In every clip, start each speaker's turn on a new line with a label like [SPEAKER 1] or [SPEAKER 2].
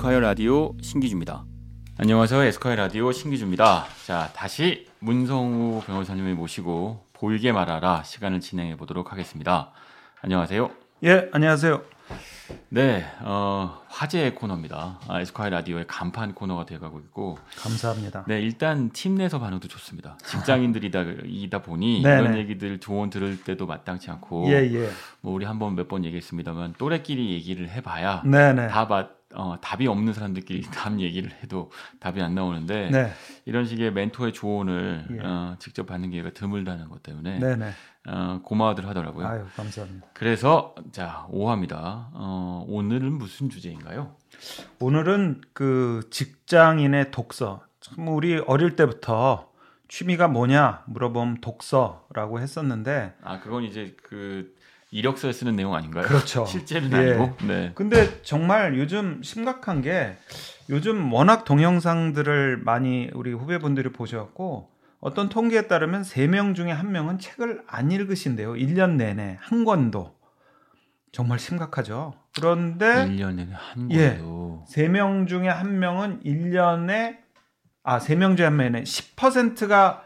[SPEAKER 1] 에스콰이어 라디오 신기주입니다. 안녕하세요. 에스콰이어 라디오 신기주입니다. 자, 다시 문성우 변호사님을 모시고 보이게 말하라 시간을 진행해 보도록 하겠습니다. 안녕하세요.
[SPEAKER 2] 예, 안녕하세요.
[SPEAKER 1] 네, 어, 화제의 코너입니다. 아, 에스콰이어 라디오의 간판 코너가 되어가고 있고.
[SPEAKER 2] 감사합니다.
[SPEAKER 1] 네, 일단 팀 내에서 반응도 좋습니다. 직장인들이다 이다 보니
[SPEAKER 2] 네네.
[SPEAKER 1] 이런 얘기들 조언 들을 때도 마땅치 않고.
[SPEAKER 2] 예, 예.
[SPEAKER 1] 뭐 우리 한번 몇 번 얘기했습니다만 또래끼리 얘기를 해봐야
[SPEAKER 2] 네, 네.
[SPEAKER 1] 다 마, 어, 답이 없는 사람들끼리 답 얘기를 해도 답이 안 나오는데
[SPEAKER 2] 네.
[SPEAKER 1] 이런 식의 멘토의 조언을
[SPEAKER 2] 예.
[SPEAKER 1] 어, 직접 받는 기회가 드물다는 것 때문에
[SPEAKER 2] 네, 네.
[SPEAKER 1] 어, 고마워들 하더라고요.
[SPEAKER 2] 아유, 감사합니다.
[SPEAKER 1] 그래서 자 5화입니다. 어, 오늘은 무슨 주제인가요?
[SPEAKER 2] 오늘은 그 직장인의 독서. 참 우리 어릴 때부터 취미가 뭐냐 물어보면 독서라고 했었는데
[SPEAKER 1] 아 그건 이제 그 이력서에 쓰는 내용 아닌가요?
[SPEAKER 2] 그렇죠.
[SPEAKER 1] 실제는
[SPEAKER 2] 예.
[SPEAKER 1] 아니고. 네.
[SPEAKER 2] 근데 정말 요즘 심각한 게 요즘 워낙 동영상들을 많이 우리 후배분들이 보셔갖고 어떤 통계에 따르면 세 명 중에 한 명은 책을 안 읽으신대요. 1년 내내 한 권도. 정말 심각하죠. 그런데
[SPEAKER 1] 1년에 한
[SPEAKER 2] 예.
[SPEAKER 1] 권도.
[SPEAKER 2] 세명 중에 한 명은 1년에 아, 세명 중에 한 명은 10%가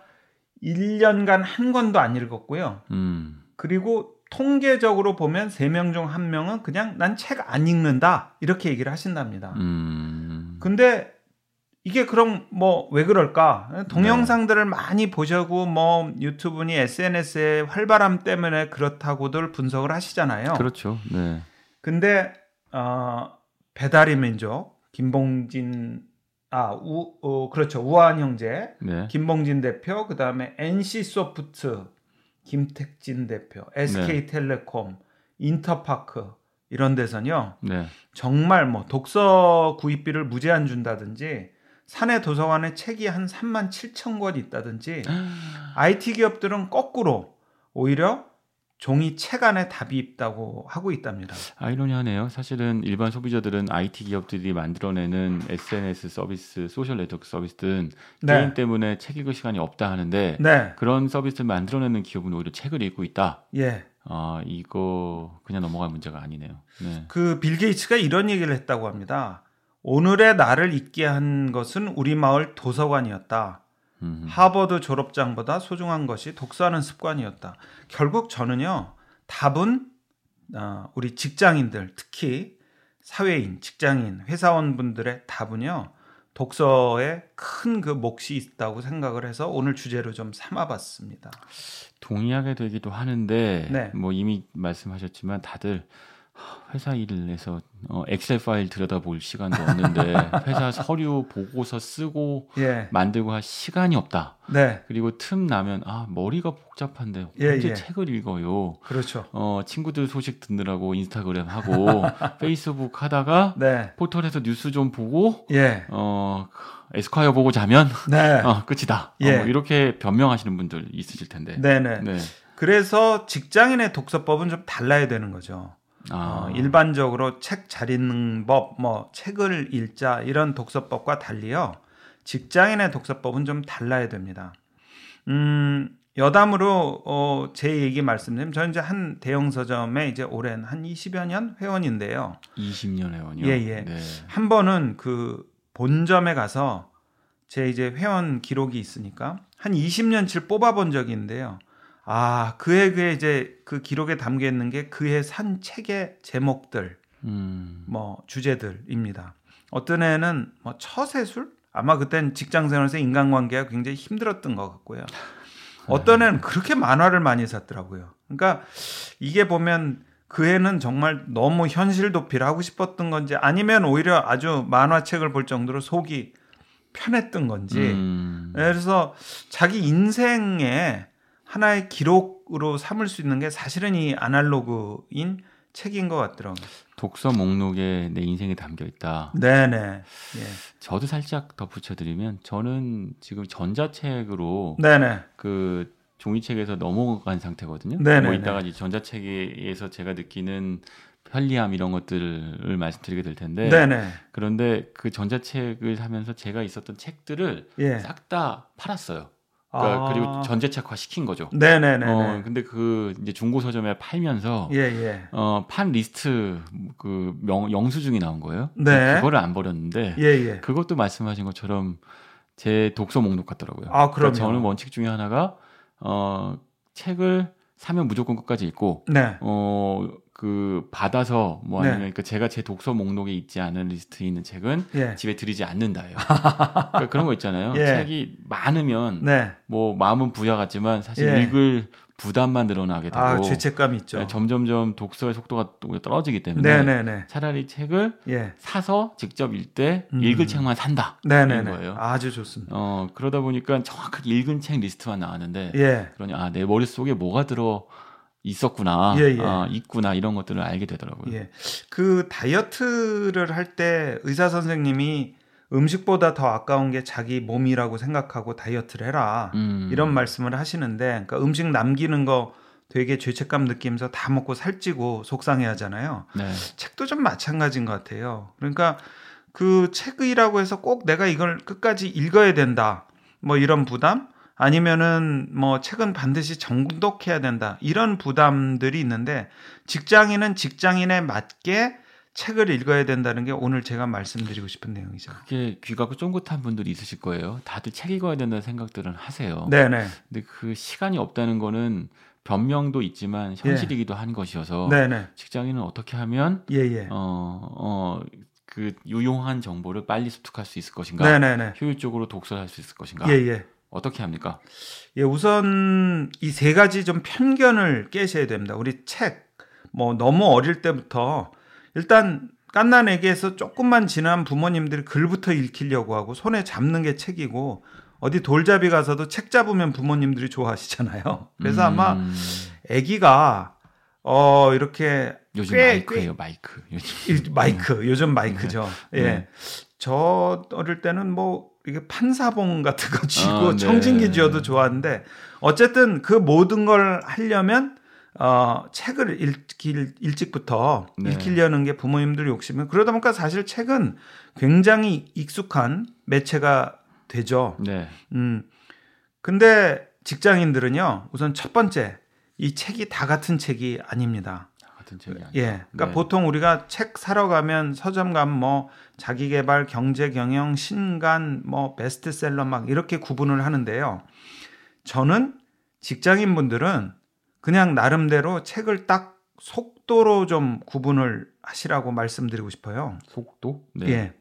[SPEAKER 2] 1년간 한 권도 안 읽었고요.
[SPEAKER 1] 음.
[SPEAKER 2] 그리고 통계적으로 보면 세 명 중 한 명은 그냥 난 책 안 읽는다. 이렇게 얘기를 하신답니다.
[SPEAKER 1] 음.
[SPEAKER 2] 근데 이게 그럼 뭐 왜 그럴까? 동영상들을 많이 보시고 뭐 유튜브니 SNS의 활발함 때문에 그렇다고들 분석을 하시잖아요.
[SPEAKER 1] 그렇죠. 네.
[SPEAKER 2] 근데 어, 배달의 민족 김봉진 아우 어, 그렇죠 우아한 형제
[SPEAKER 1] 네.
[SPEAKER 2] 김봉진 대표 그다음에 NC 소프트 김택진 대표 SK 텔레콤 인터파크 이런 데서는요
[SPEAKER 1] 네.
[SPEAKER 2] 정말 뭐 독서 구입비를 무제한 준다든지 사내 도서관에 책이 한 3만 7천 권 있다든지 IT 기업들은 거꾸로 오히려 종이 책 안에 답이 있다고 하고 있답니다.
[SPEAKER 1] 아이러니하네요. 사실은 일반 소비자들은 IT 기업들이 만들어내는 SNS 서비스, 소셜 네트워크 서비스든
[SPEAKER 2] 네.
[SPEAKER 1] 게임 때문에 책 읽을 시간이 없다 하는데
[SPEAKER 2] 네,
[SPEAKER 1] 그런 서비스를 만들어내는 기업은 오히려 책을 읽고 있다.
[SPEAKER 2] 예.
[SPEAKER 1] 아 이거 그냥 넘어갈 문제가 아니네요. 네.
[SPEAKER 2] 그빌 게이츠가 이런 얘기를 했다고 합니다. 오늘의 나를 있게 한 것은 우리 마을 도서관이었다.
[SPEAKER 1] 음.
[SPEAKER 2] 하버드 졸업장보다 소중한 것이 독서하는 습관이었다. 결국 저는요, 답은 어, 우리 직장인들, 특히 사회인, 직장인, 회사원분들의 답은요, 독서에 큰 그 몫이 있다고 생각을 해서 오늘 주제로 좀 삼아봤습니다.
[SPEAKER 1] 동의하게 되기도 하는데
[SPEAKER 2] 네.
[SPEAKER 1] 뭐 이미 말씀하셨지만 다들 회사 일을 해서 어, 엑셀 파일 들여다볼 시간도 없는데 회사 서류 보고서 쓰고
[SPEAKER 2] 예,
[SPEAKER 1] 만들고 할 시간이 없다.
[SPEAKER 2] 네,
[SPEAKER 1] 그리고 틈 나면 아 머리가 복잡한데
[SPEAKER 2] 예,
[SPEAKER 1] 언제
[SPEAKER 2] 예.
[SPEAKER 1] 책을 읽어요.
[SPEAKER 2] 그렇죠.
[SPEAKER 1] 어 친구들 소식 듣느라고 인스타그램 하고 페이스북 하다가
[SPEAKER 2] 네,
[SPEAKER 1] 포털에서 뉴스 좀 보고
[SPEAKER 2] 예,
[SPEAKER 1] 어 에스콰이어 보고 자면
[SPEAKER 2] 네,
[SPEAKER 1] 어 끝이다.
[SPEAKER 2] 예.
[SPEAKER 1] 어, 뭐 이렇게 변명하시는 분들 있으실 텐데.
[SPEAKER 2] 네, 네.
[SPEAKER 1] 네.
[SPEAKER 2] 그래서 직장인의 독서법은 좀 달라야 되는 거죠.
[SPEAKER 1] 아
[SPEAKER 2] 어, 일반적으로 책 잘 읽는 법, 뭐 책을 읽자 이런 독서법과 달리요. 직장인의 독서법은 좀 달라야 됩니다. 음, 여담으로 어, 제 얘기 말씀드리면 저는 이제 한 대형 서점에 이제 오랜 한 20여 년 회원인데요.
[SPEAKER 1] 20년 회원이요.
[SPEAKER 2] 예, 예.
[SPEAKER 1] 네.
[SPEAKER 2] 한 번은 그 본점에 가서 제 이제 회원 기록이 있으니까 한 20년치를 뽑아본 적이 있는데요. 아, 그해 그해 이제 그 기록에 담겨 있는 게 그해 산 책의 제목들,
[SPEAKER 1] 음.
[SPEAKER 2] 뭐 주제들입니다. 어떤 애는 뭐 처세술? 아마 그땐 직장 생활에서 인간관계가 굉장히 힘들었던 것 같고요. 어떤 애는 그렇게 만화를 많이 샀더라고요. 그러니까 이게 보면 그 애는 정말 너무 현실 도피를 하고 싶었던 건지 아니면 오히려 아주 만화책을 볼 정도로 속이 편했던 건지
[SPEAKER 1] 음.
[SPEAKER 2] 그래서 자기 인생의 하나의 기록으로 삼을 수 있는 게 사실은 이 아날로그인 책인 것 같더라고요.
[SPEAKER 1] 독서 목록에 내 인생이 담겨 있다.
[SPEAKER 2] 네네. 예.
[SPEAKER 1] 저도 살짝 덧붙여드리면 저는 지금 전자책으로
[SPEAKER 2] 네네.
[SPEAKER 1] 그 종이책에서 넘어간 상태거든요.
[SPEAKER 2] 네네네.
[SPEAKER 1] 뭐 이따가 이 전자책에서 제가 느끼는 편리함 이런 것들을 말씀드리게 될 텐데
[SPEAKER 2] 네네.
[SPEAKER 1] 그런데 그 전자책을 하면서 제가 있었던 책들을
[SPEAKER 2] 예.
[SPEAKER 1] 싹다 팔았어요. 그러니까
[SPEAKER 2] 아.
[SPEAKER 1] 그리고 전자책화 시킨 거죠.
[SPEAKER 2] 네네네.
[SPEAKER 1] 어, 근데 그 이제 중고 서점에 팔면서
[SPEAKER 2] 예, 예.
[SPEAKER 1] 어, 판 리스트 그 명, 영수증이 나온 거예요.
[SPEAKER 2] 네.
[SPEAKER 1] 그거를 안 버렸는데
[SPEAKER 2] 예, 예.
[SPEAKER 1] 그것도 말씀하신 것처럼 제 독서 목록 같더라고요.
[SPEAKER 2] 아, 그럼요.
[SPEAKER 1] 그러니까 저는 원칙 중에 하나가 어, 책을 사면 무조건 끝까지 읽고
[SPEAKER 2] 네.
[SPEAKER 1] 어, 그 받아서 뭐
[SPEAKER 2] 네.
[SPEAKER 1] 아니면 그러니까 제가 제 독서 목록에 있지 않은 리스트에 있는 책은
[SPEAKER 2] 예.
[SPEAKER 1] 집에 들이지 않는다예요. 그러니까 그런 거 있잖아요.
[SPEAKER 2] 예.
[SPEAKER 1] 책이 많으면
[SPEAKER 2] 네.
[SPEAKER 1] 뭐 마음은 부자 같지만 사실
[SPEAKER 2] 예.
[SPEAKER 1] 읽을 부담만 늘어나게 되고
[SPEAKER 2] 아, 죄책감이 있죠.
[SPEAKER 1] 네, 점점점 독서의 속도가 또 떨어지기 때문에
[SPEAKER 2] 네네네.
[SPEAKER 1] 차라리 책을
[SPEAKER 2] 예.
[SPEAKER 1] 사서 직접 읽을 때
[SPEAKER 2] 음.
[SPEAKER 1] 읽을 책만 산다
[SPEAKER 2] 네네네.
[SPEAKER 1] 거예요.
[SPEAKER 2] 아주 좋습니다.
[SPEAKER 1] 어 그러다 보니까 정확하게 읽은 책 리스트만 나왔는데
[SPEAKER 2] 예.
[SPEAKER 1] 그러니 아내 머릿 속에 뭐가 들어 있었구나,
[SPEAKER 2] 예, 예.
[SPEAKER 1] 아, 있구나 이런 것들을 알게 되더라고요.
[SPEAKER 2] 예. 그 다이어트를 할 때 의사 선생님이 음식보다 더 아까운 게 자기 몸이라고 생각하고 다이어트를 해라.
[SPEAKER 1] 음.
[SPEAKER 2] 이런 말씀을 하시는데 그러니까 음식 남기는 거 되게 죄책감 느끼면서 다 먹고 살찌고 속상해 하잖아요.
[SPEAKER 1] 네.
[SPEAKER 2] 책도 좀 마찬가지인 것 같아요. 그러니까 그 책이라고 해서 꼭 내가 이걸 끝까지 읽어야 된다. 뭐 이런 부담 아니면은 뭐 책은 반드시 정독해야 된다. 이런 부담들이 있는데 직장인은 직장인에 맞게 책을 읽어야 된다는 게 오늘 제가 말씀드리고 싶은 내용이죠.
[SPEAKER 1] 그게 귀가 쫑긋한 분들이 있으실 거예요. 다들 책 읽어야 된다는 생각들은 하세요.
[SPEAKER 2] 네네.
[SPEAKER 1] 근데 그 시간이 없다는 거는 변명도 있지만 현실이기도 한 것이어서
[SPEAKER 2] 예. 네네.
[SPEAKER 1] 직장인은 어떻게 하면
[SPEAKER 2] 예예.
[SPEAKER 1] 어, 어, 그 유용한 정보를 빨리 습득할 수 있을 것인가?
[SPEAKER 2] 네네네.
[SPEAKER 1] 효율적으로 독서를 할수 있을 것인가?
[SPEAKER 2] 예예.
[SPEAKER 1] 어떻게 합니까?
[SPEAKER 2] 예, 우선 이 세 가지 좀 편견을 깨셔야 됩니다. 우리 책, 뭐 너무 어릴 때부터 일단 깐난애기에서 조금만 지난 부모님들이 글부터 읽히려고 하고 손에 잡는 게 책이고 어디 돌잡이 가서도 책 잡으면 부모님들이 좋아하시잖아요. 그래서 아마
[SPEAKER 1] 음,
[SPEAKER 2] 애기가 어 이렇게
[SPEAKER 1] 요즘
[SPEAKER 2] 꽤-
[SPEAKER 1] 마이크예요, 마이크. 요즘.
[SPEAKER 2] 일- 마이크 요즘 마이크죠. 예.
[SPEAKER 1] 네.
[SPEAKER 2] 저 어릴 때는 뭐 이게 판사봉 같은 거 쥐고
[SPEAKER 1] 아, 네.
[SPEAKER 2] 청진기 쥐어도 좋았는데 어쨌든 그 모든 걸 하려면 어 책을 읽길 일찍부터
[SPEAKER 1] 네.
[SPEAKER 2] 읽히려는 게 부모님들 욕심이에요. 그러다 보니까 사실 책은 굉장히 익숙한 매체가 되죠.
[SPEAKER 1] 네.
[SPEAKER 2] 음. 근데 직장인들은요. 우선 첫 번째 이 책이 다 같은 책이 아닙니다.
[SPEAKER 1] 같은 책이 아니죠.
[SPEAKER 2] 예. 그러니까
[SPEAKER 1] 네.
[SPEAKER 2] 보통 우리가 책 사러 가면 서점 가면 뭐 자기 개발, 경제 경영, 신간, 뭐 베스트셀러 막 이렇게 구분을 하는데요. 저는 직장인 분들은 그냥 나름대로 책을 딱 속도로 좀 구분을 하시라고 말씀드리고 싶어요.
[SPEAKER 1] 속도? 네.
[SPEAKER 2] 예.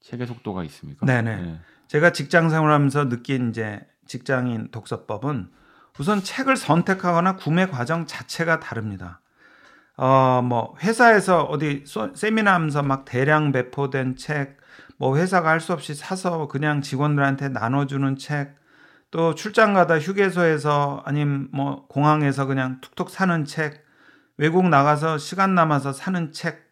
[SPEAKER 1] 책의 속도가 있습니까?
[SPEAKER 2] 네네.
[SPEAKER 1] 네.
[SPEAKER 2] 제가 직장 생활하면서 느낀 이제 직장인 독서법은 우선 책을 선택하거나 구매 과정 자체가 다릅니다. 어, 뭐, 회사에서 어디 소- 세미나 하면서 막 대량 배포된 책, 뭐, 회사가 할 수 없이 사서 그냥 직원들한테 나눠주는 책, 또 출장 가다 휴게소에서 아님 뭐, 공항에서 그냥 툭툭 사는 책, 외국 나가서 시간 남아서 사는 책,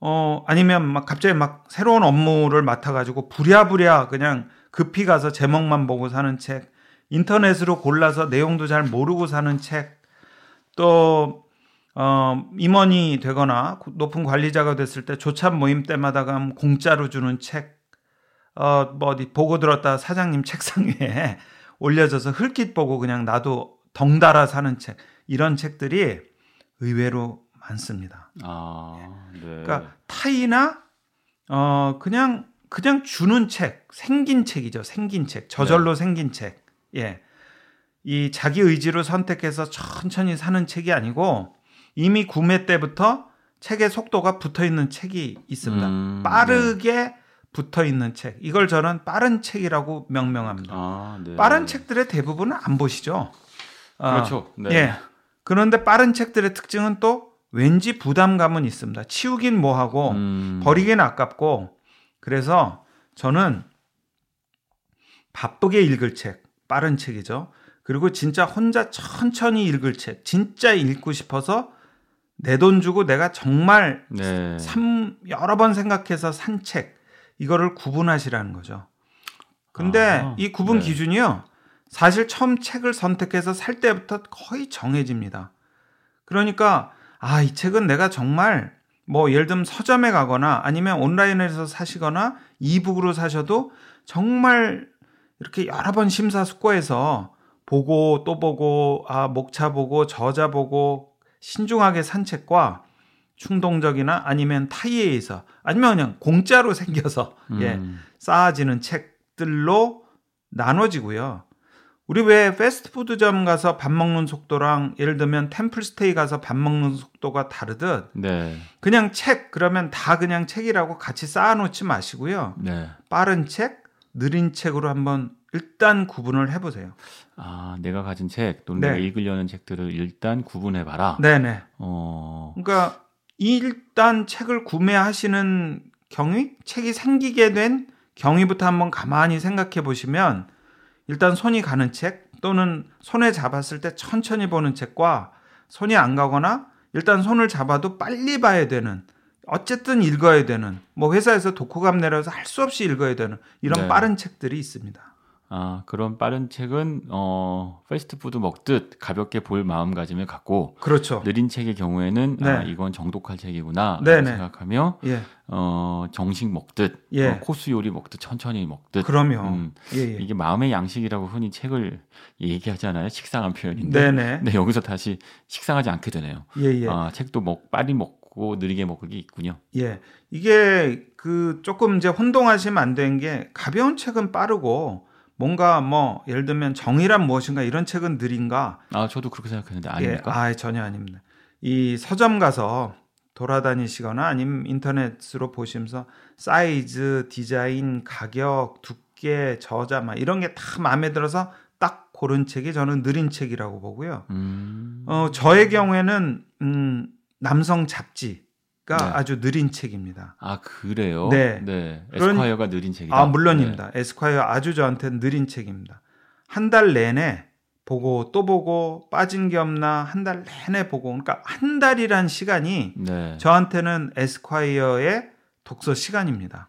[SPEAKER 2] 어, 아니면 막 갑자기 막 새로운 업무를 맡아가지고 부랴부랴 그냥 급히 가서 제목만 보고 사는 책, 인터넷으로 골라서 내용도 잘 모르고 사는 책, 또, 어, 임원이 되거나 높은 관리자가 됐을 때 조찬 모임 때마다 가면 공짜로 주는 책, 어, 뭐 어디 보고 들었다 사장님 책상 위에 올려져서 흙깃 보고 그냥 나도 덩달아 사는 책, 이런 책들이 의외로 많습니다.
[SPEAKER 1] 아, 네.
[SPEAKER 2] 그러니까 타이나 어 그냥 그냥 주는 책, 생긴 책이죠. 생긴 책, 저절로 생긴 책. 예. 이 자기 의지로 선택해서 천천히 사는 책이 아니고 이미 구매 때부터 책의 속도가 붙어 있는 책이 있습니다.
[SPEAKER 1] 음,
[SPEAKER 2] 빠르게 붙어 있는 책. 이걸 저는 빠른 책이라고 명명합니다.
[SPEAKER 1] 아, 네.
[SPEAKER 2] 빠른 책들의 대부분은 안 보시죠. 어,
[SPEAKER 1] 그렇죠. 네.
[SPEAKER 2] 예. 그런데 빠른 책들의 특징은 또 왠지 부담감은 있습니다. 치우긴 뭐하고
[SPEAKER 1] 음,
[SPEAKER 2] 버리긴 아깝고 그래서 저는 바쁘게 읽을 책, 빠른 책이죠. 그리고 진짜 혼자 천천히 읽을 책, 진짜 읽고 싶어서 내 돈 주고 내가 정말
[SPEAKER 1] 네.
[SPEAKER 2] 삼 여러 번 생각해서 산 책, 이거를 구분하시라는 거죠. 근데
[SPEAKER 1] 아,
[SPEAKER 2] 이 구분
[SPEAKER 1] 네.
[SPEAKER 2] 기준이요. 사실 처음 책을 선택해서 살 때부터 거의 정해집니다. 그러니까 아, 이 책은 내가 정말 뭐 예를 들면 서점에 가거나 아니면 온라인에서 사시거나 이북으로 사셔도 정말 이렇게 여러 번 심사숙고해서 보고 또 보고 아 목차 보고 저자 보고 신중하게 산 책과 충동적이나 아니면 타이에에서 아니면 그냥 공짜로 생겨서 예
[SPEAKER 1] 음.
[SPEAKER 2] 쌓아지는 책들로 나눠지고요. 우리 왜 패스트푸드점 가서 밥 먹는 속도랑 예를 들면 템플스테이 가서 밥 먹는 속도가 다르듯
[SPEAKER 1] 네.
[SPEAKER 2] 그냥 책 그러면 다 그냥 책이라고 같이 쌓아놓지 마시고요.
[SPEAKER 1] 네.
[SPEAKER 2] 빠른 책, 느린 책으로 한번 일단 구분을 해보세요.
[SPEAKER 1] 아, 내가 가진 책 또는
[SPEAKER 2] 네.
[SPEAKER 1] 내가 읽으려는 책들을 일단 구분해 봐라.
[SPEAKER 2] 네네.
[SPEAKER 1] 어.
[SPEAKER 2] 그러니까 일단 책을 구매하시는 경위, 책이 생기게 된 경위부터 한번 가만히 생각해 보시면 일단 손이 가는 책 또는 손에 잡았을 때 천천히 보는 책과 손이 안 가거나 일단 손을 잡아도 빨리 봐야 되는 어쨌든 읽어야 되는 뭐 회사에서 독후감 내려서 할 수 없이 읽어야 되는 이런
[SPEAKER 1] 네.
[SPEAKER 2] 빠른 책들이 있습니다.
[SPEAKER 1] 아, 그런 빠른 책은 어, 패스트푸드 먹듯 가볍게 볼 마음가짐을 갖고
[SPEAKER 2] 그렇죠.
[SPEAKER 1] 느린 책의 경우에는 아,
[SPEAKER 2] 네.
[SPEAKER 1] 이건 정독할 책이구나
[SPEAKER 2] 네,
[SPEAKER 1] 라고
[SPEAKER 2] 네.
[SPEAKER 1] 생각하며
[SPEAKER 2] 예.
[SPEAKER 1] 어, 정식 먹듯
[SPEAKER 2] 예.
[SPEAKER 1] 어, 코스 요리 먹듯 천천히 먹듯
[SPEAKER 2] 그럼요.
[SPEAKER 1] 음,
[SPEAKER 2] 예, 예.
[SPEAKER 1] 이게 마음의 양식이라고 흔히 책을 얘기하잖아요. 식상한 표현인데.
[SPEAKER 2] 네네.
[SPEAKER 1] 근데 여기서 다시 식상하지 않게 되네요.
[SPEAKER 2] 예, 예.
[SPEAKER 1] 아, 책도 먹 빨리 먹고 느리게 먹기 있군요.
[SPEAKER 2] 예. 이게 그 조금 이제 혼동하시면 안 되는 게 가벼운 책은 빠르고 뭔가 뭐 예를 들면 정의란 무엇인가 이런 책은 느린가?
[SPEAKER 1] 아, 저도 그렇게 생각했는데 아닙니까?
[SPEAKER 2] 예. 아, 전혀 아닙니다. 이 서점 가서 돌아다니시거나 아니면 인터넷으로 보시면서 사이즈, 디자인, 가격, 두께, 저자 막 이런 게 다 마음에 들어서 딱 고른 책이 저는 느린 책이라고 보고요.
[SPEAKER 1] 음.
[SPEAKER 2] 어, 저의 경우에는 음, 남성 잡지 가
[SPEAKER 1] 네.
[SPEAKER 2] 아주 느린 책입니다.
[SPEAKER 1] 아, 그래요?
[SPEAKER 2] 네. 그런-
[SPEAKER 1] 에스콰이어가 느린 책이다.
[SPEAKER 2] 아, 물론입니다. 에스콰이어 아주 저한테는 느린 책입니다. 한 달 내내 보고 또 보고 빠진 게 없나 한 달 내내 보고 그러니까 한 달이란 시간이
[SPEAKER 1] 네. 네.
[SPEAKER 2] 저한테는 에스콰이어의 독서 시간입니다.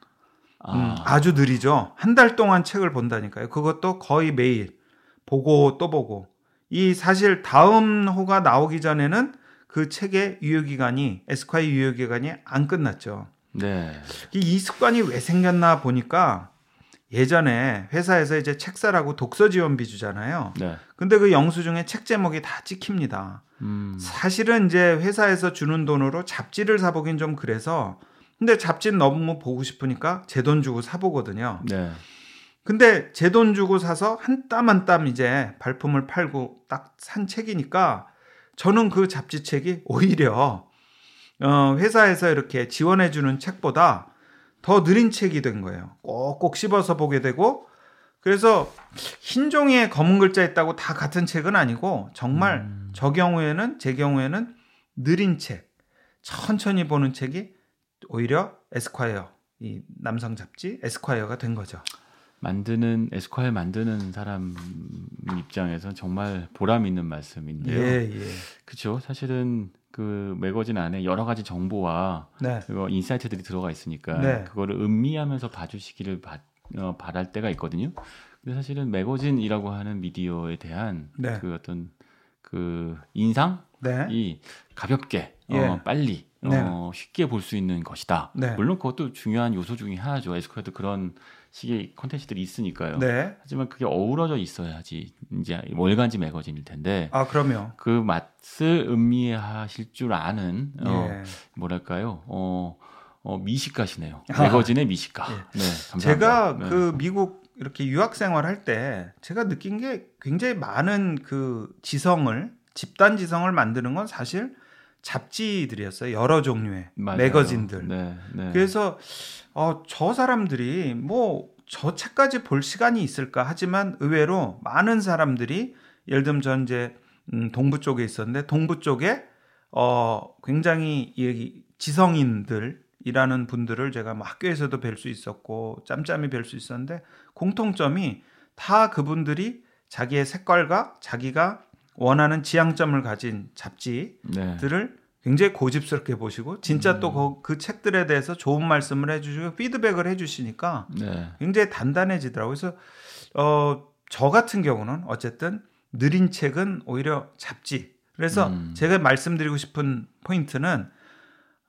[SPEAKER 1] 아,
[SPEAKER 2] 음, 아주 느리죠. 한 달 동안 책을 본다니까요. 그것도 거의 매일 보고 또 보고. 이 사실 다음 호가 나오기 전에는 그 책의 유효 기간이 에스콰이어 유효 기간이 안 끝났죠.
[SPEAKER 1] 네.
[SPEAKER 2] 이- 이 습관이 왜 생겼나 보니까 예전에 회사에서 이제 책 사라고 독서 지원비 주잖아요.
[SPEAKER 1] 네.
[SPEAKER 2] 근데 그 영수증에 책 제목이 다 찍힙니다.
[SPEAKER 1] 음.
[SPEAKER 2] 사실은 이제 회사에서 주는 돈으로 잡지를 사보긴 좀 그래서 근데 잡지는 너무 보고 싶으니까 제 돈 주고 사보거든요.
[SPEAKER 1] 네.
[SPEAKER 2] 근데 제 돈 주고 사서 한 땀 한땀 이제 발품을 팔고 딱 산 책이니까 저는 그 잡지책이 오히려 어, 회사에서 이렇게 지원해 주는 책보다 더 느린 책이 된 거예요. 꼭꼭 씹어서 보게 되고 그래서 흰 종이에 검은 글자 있다고 다 같은 책은 아니고 정말
[SPEAKER 1] 음.
[SPEAKER 2] 저 경우에는 제 경우에는 느린 책, 천천히 보는 책이 오히려 에스콰이어 이 남성 잡지 에스콰이어가 된 거죠.
[SPEAKER 1] 만드는 에스콰이어 만드는 사람 입장에서 정말 보람 있는 말씀인데요.
[SPEAKER 2] 예, 예.
[SPEAKER 1] 그렇죠. 사실은 그 매거진 안에 여러 가지 정보와
[SPEAKER 2] 네.
[SPEAKER 1] 그거 insight들이 들어가 있으니까
[SPEAKER 2] 네.
[SPEAKER 1] 그거를 음미하면서 봐주시기를 바, 어, 바랄 때가 있거든요. 근데 사실은 매거진이라고 하는 미디어에 대한
[SPEAKER 2] 네.
[SPEAKER 1] 그 어떤 그 인상이
[SPEAKER 2] 네.
[SPEAKER 1] 가볍게
[SPEAKER 2] 예.
[SPEAKER 1] 어, 빨리
[SPEAKER 2] 네.
[SPEAKER 1] 어, 쉽게 볼 수 있는 것이다.
[SPEAKER 2] 네.
[SPEAKER 1] 물론 그것도 중요한 요소 중에 하나죠. 에스콰이어도 그런 식의 콘텐츠들이 있으니까요.
[SPEAKER 2] 네.
[SPEAKER 1] 하지만 그게 어우러져 있어야지 이제 월간지 매거진일 텐데
[SPEAKER 2] 아, 그럼요.
[SPEAKER 1] 그 맛을 음미하실 줄 아는 어,
[SPEAKER 2] 예.
[SPEAKER 1] 뭐랄까요? 어, 어 미식가시네요.
[SPEAKER 2] 아.
[SPEAKER 1] 매거진의 미식가.
[SPEAKER 2] 예.
[SPEAKER 1] 네, 감사합니다.
[SPEAKER 2] 제가
[SPEAKER 1] 네.
[SPEAKER 2] 그 미국 이렇게 유학 생활할 때 제가 느낀 게 굉장히 많은 그 지성을 집단 지성을 만드는 건 사실 잡지들이었어요. 여러 종류의
[SPEAKER 1] 맞아요.
[SPEAKER 2] 매거진들.
[SPEAKER 1] 네, 네.
[SPEAKER 2] 그래서 어, 저 사람들이 뭐 저 책까지 볼 시간이 있을까 하지만 의외로 많은 사람들이 예를 들면 전 이제 음, 동부 쪽에 있었는데 동부 쪽에 어 굉장히 이 지성인들이라는 분들을 제가 뭐 학교에서도 뵐 수 있었고 짬짬이 뵐 수 있었는데 공통점이 다 그분들이 자기의 색깔과 자기가 원하는 지향점을 가진 잡지
[SPEAKER 1] 네.
[SPEAKER 2] 들을 굉장히 고집스럽게 보시고 진짜 또그 책들에 대해서 좋은 말씀을 해주시고 피드백을 해주시니까
[SPEAKER 1] 네.
[SPEAKER 2] 굉장히 단단해지더라고요. 그래서 어, 저 같은 경우는 어쨌든 느린 책은 오히려 잡지. 그래서
[SPEAKER 1] 음.
[SPEAKER 2] 제가 말씀드리고 싶은 포인트는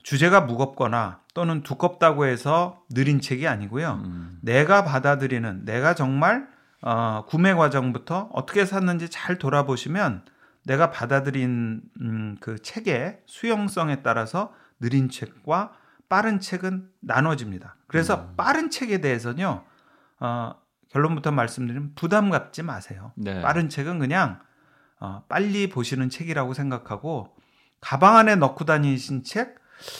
[SPEAKER 2] 주제가 무겁거나 또는 두껍다고 해서 느린 책이 아니고요.
[SPEAKER 1] 음,
[SPEAKER 2] 내가 받아들이는 내가 정말 어, 구매 과정부터 어떻게 샀는지 잘 돌아보시면 내가 받아들인 음, 그 책의 수용성에 따라서 느린 책과 빠른 책은 나눠집니다. 그래서
[SPEAKER 1] 음.
[SPEAKER 2] 빠른 책에 대해서는요, 어, 결론부터 말씀드리면 부담 갖지 마세요.
[SPEAKER 1] 네.
[SPEAKER 2] 빠른 책은 그냥 어, 빨리 보시는 책이라고 생각하고 가방 안에 넣고 다니신 책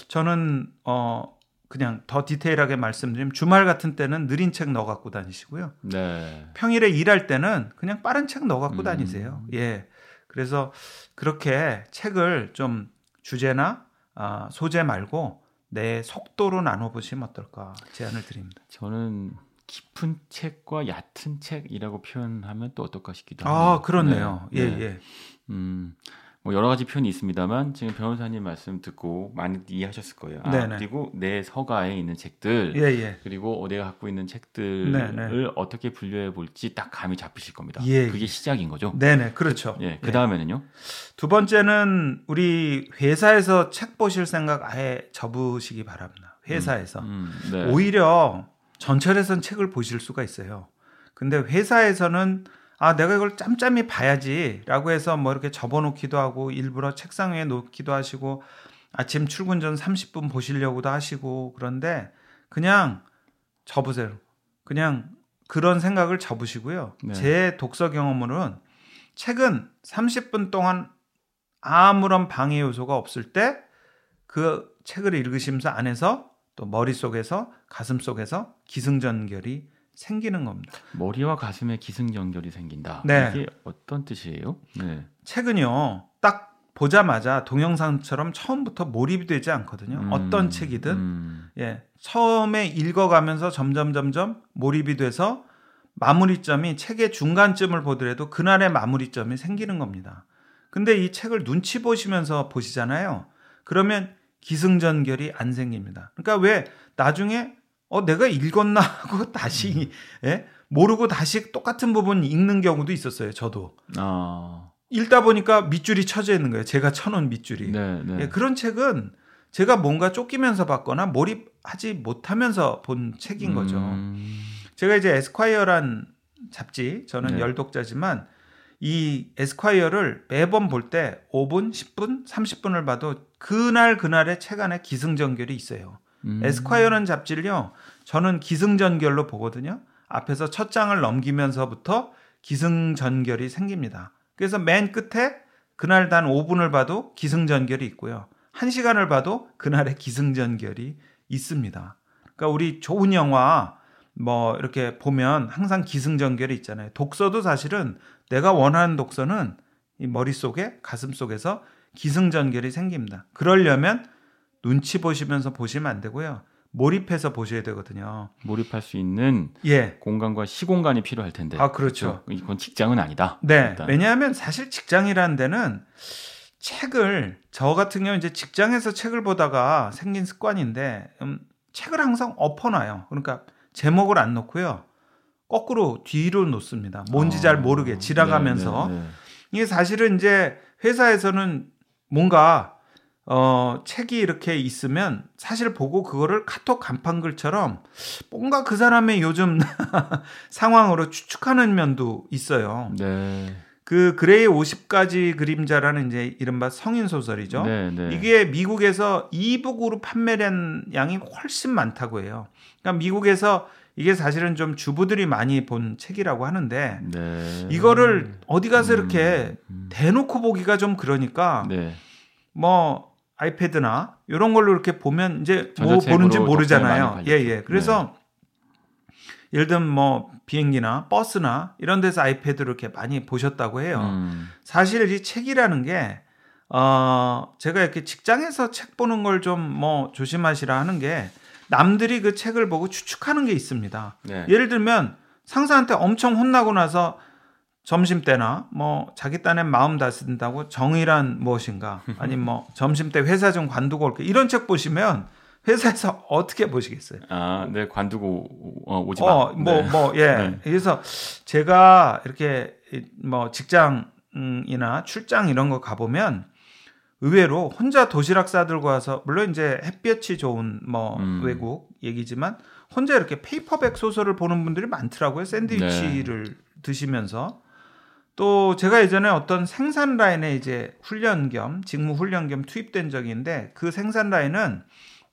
[SPEAKER 2] 저는 어 그냥 더 디테일하게 말씀드리면 주말 같은 때는 느린 책 넣어 갖고 다니시고요.
[SPEAKER 1] 네.
[SPEAKER 2] 평일에 일할 때는 그냥 빠른 책 넣어 갖고
[SPEAKER 1] 음.
[SPEAKER 2] 다니세요. 예. 그래서 그렇게 책을 좀 주제나 아, 소재 말고 내 속도로 나눠 보시면 어떨까 제안을 드립니다.
[SPEAKER 1] 저는 깊은 책과 얕은 책이라고 표현하면 또 어떨까 싶기도
[SPEAKER 2] 아,
[SPEAKER 1] 합니다.
[SPEAKER 2] 그렇네요.
[SPEAKER 1] 네.
[SPEAKER 2] 예,
[SPEAKER 1] 네.
[SPEAKER 2] 예.
[SPEAKER 1] 음, 뭐 여러 가지 표현이 있습니다만 지금 변호사님 말씀 듣고 많이 이해하셨을 거예요. 아,
[SPEAKER 2] 네네.
[SPEAKER 1] 그리고 내 서가에 있는 책들
[SPEAKER 2] 예, 예.
[SPEAKER 1] 그리고 내가 갖고 있는 책들을
[SPEAKER 2] 네네.
[SPEAKER 1] 어떻게 분류해 볼지 딱 감이 잡히실 겁니다.
[SPEAKER 2] 예,
[SPEAKER 1] 그게 시작인 거죠.
[SPEAKER 2] 네, 네. 그렇죠.
[SPEAKER 1] 예, 그
[SPEAKER 2] 예.
[SPEAKER 1] 다음에는요.
[SPEAKER 2] 두 번째는 우리 회사에서 책 보실 생각 아예 접으시기 바랍니다. 회사에서.
[SPEAKER 1] 음, 네.
[SPEAKER 2] 오히려 전철에선 책을 보실 수가 있어요. 근데 회사에서는 아, 내가 이걸 짬짬이 봐야지라고 해서 뭐 이렇게 접어 놓기도 하고 일부러 책상 위에 놓기도 하시고 아침 출근 전 30분 보시려고도 하시고 그런데 그냥 접으세요. 그냥 그런 생각을 접으시고요.
[SPEAKER 1] 네.
[SPEAKER 2] 제 독서 경험으로는 책은 30분 동안 아무런 방해 요소가 없을 때 그 책을 읽으시면서 안에서 또 머릿속에서 가슴속에서 기승전결이 생기는 겁니다.
[SPEAKER 1] 머리와 가슴에 기승전결이 생긴다.
[SPEAKER 2] 네.
[SPEAKER 1] 이게 어떤 뜻이에요? 네.
[SPEAKER 2] 책은요. 딱 보자마자 동영상처럼 처음부터 몰입이 되지 않거든요.
[SPEAKER 1] 음,
[SPEAKER 2] 어떤 책이든
[SPEAKER 1] 음,
[SPEAKER 2] 예. 처음에 읽어가면서 점점 점점 몰입이 돼서 마무리점이 책의 중간쯤을 보더라도 그날의 마무리점이 생기는 겁니다. 근데 이 책을 눈치 보시면서 보시잖아요. 그러면 기승전결이 안 생깁니다. 그러니까 왜 나중에 어 내가 읽었나 하고 다시 예? 모르고 다시 똑같은 부분 읽는 경우도 있었어요. 저도
[SPEAKER 1] 아,
[SPEAKER 2] 읽다 보니까 밑줄이 쳐져 있는 거예요. 제가 쳐놓은 밑줄이.
[SPEAKER 1] 네, 네.
[SPEAKER 2] 예, 그런 책은 제가 뭔가 쫓기면서 봤거나 몰입하지 못하면서 본 책인 거죠.
[SPEAKER 1] 음,
[SPEAKER 2] 제가 이제 에스콰이어란 잡지, 저는
[SPEAKER 1] 네.
[SPEAKER 2] 열독자지만 이 에스콰이어를 매번 볼 때 5분, 10분, 30분을 봐도 그날 그날의 책 안에 기승전결이 있어요.
[SPEAKER 1] 음.
[SPEAKER 2] 에스콰이어는 잡지를요, 저는 기승전결로 보거든요. 앞에서 첫 장을 넘기면서부터 기승전결이 생깁니다. 그래서 맨 끝에 그날 단 5분을 봐도 기승전결이 있고요. 1시간을 봐도 그날의 기승전결이 있습니다. 그러니까 우리 좋은 영화 뭐 이렇게 보면 항상 기승전결이 있잖아요. 독서도 사실은 내가 원하는 독서는 이 머릿속에 가슴속에서 기승전결이 생깁니다. 그러려면 눈치 보시면서 보시면 안 되고요. 몰입해서 보셔야 되거든요.
[SPEAKER 1] 몰입할 수 있는
[SPEAKER 2] 예.
[SPEAKER 1] 공간과 시공간이 필요할 텐데.
[SPEAKER 2] 아, 그렇죠.
[SPEAKER 1] 이건 직장은 아니다.
[SPEAKER 2] 네.
[SPEAKER 1] 일단.
[SPEAKER 2] 왜냐하면 사실 직장이라는 데는 책을 저 같은 경우 이제 직장에서 책을 보다가 생긴 습관인데 음, 책을 항상 엎어놔요. 그러니까 제목을 안 놓고요. 거꾸로 뒤로 놓습니다. 뭔지 잘 모르게
[SPEAKER 1] 아,
[SPEAKER 2] 지나가면서
[SPEAKER 1] 네, 네, 네.
[SPEAKER 2] 이게 사실은 이제 회사에서는 뭔가 어 책이 이렇게 있으면 사실 보고 그거를 카톡 간판글처럼 뭔가 그 사람의 요즘 상황으로 추측하는 면도 있어요.
[SPEAKER 1] 네.
[SPEAKER 2] 그 그레이 50가지 그림자라는 이제 이른바 성인 소설이죠.
[SPEAKER 1] 네, 네.
[SPEAKER 2] 이게 미국에서 이북으로 판매된 양이 훨씬 많다고 해요. 그러니까 미국에서 이게 사실은 좀 주부들이 많이 본 책이라고 하는데
[SPEAKER 1] 네.
[SPEAKER 2] 이거를 어디 가서 이렇게
[SPEAKER 1] 음,
[SPEAKER 2] 대놓고 보기가 좀 그러니까
[SPEAKER 1] 음. 네.
[SPEAKER 2] 뭐 아이패드나 이런 걸로 이렇게 보면 이제 뭐 보는지 모르잖아요. 예. 예. 그래서 예를 들면 뭐 비행기나 버스나 이런 데서 아이패드를 이렇게 많이 보셨다고 해요.
[SPEAKER 1] 음,
[SPEAKER 2] 사실 이 책이라는 게 어, 제가 이렇게 직장에서 책 보는 걸 좀 뭐 조심하시라 하는 게 남들이 그 책을 보고 추측하는 게 있습니다.
[SPEAKER 1] 네.
[SPEAKER 2] 예를 들면 상사한테 엄청 혼나고 나서 점심 때나 뭐 자기 딴엔 마음 다스린다고 정의란 무엇인가 아니면 뭐 점심 때 회사 좀 관두고 올게 이런 책 보시면 회사에서 어떻게 보시겠어요?
[SPEAKER 1] 아, 네, 관두고 어, 오지 마.
[SPEAKER 2] 어, 뭐,
[SPEAKER 1] 네.
[SPEAKER 2] 뭐, 예.
[SPEAKER 1] 네.
[SPEAKER 2] 그래서 제가 이렇게 이- 뭐 직장이나 출장 이런 거 가보면 의외로 혼자 도시락 싸들고 와서 물론 이제 햇볕이 좋은 뭐
[SPEAKER 1] 음.
[SPEAKER 2] 외국 얘기지만 혼자 이렇게 페이퍼백 소설을 보는 분들이 많더라고요. 샌드위치를 드시면서 또 제가 예전에 어떤 생산 라인에 이제 훈련 겸 직무 훈련 겸 투입된 있는데 그 생산 라인은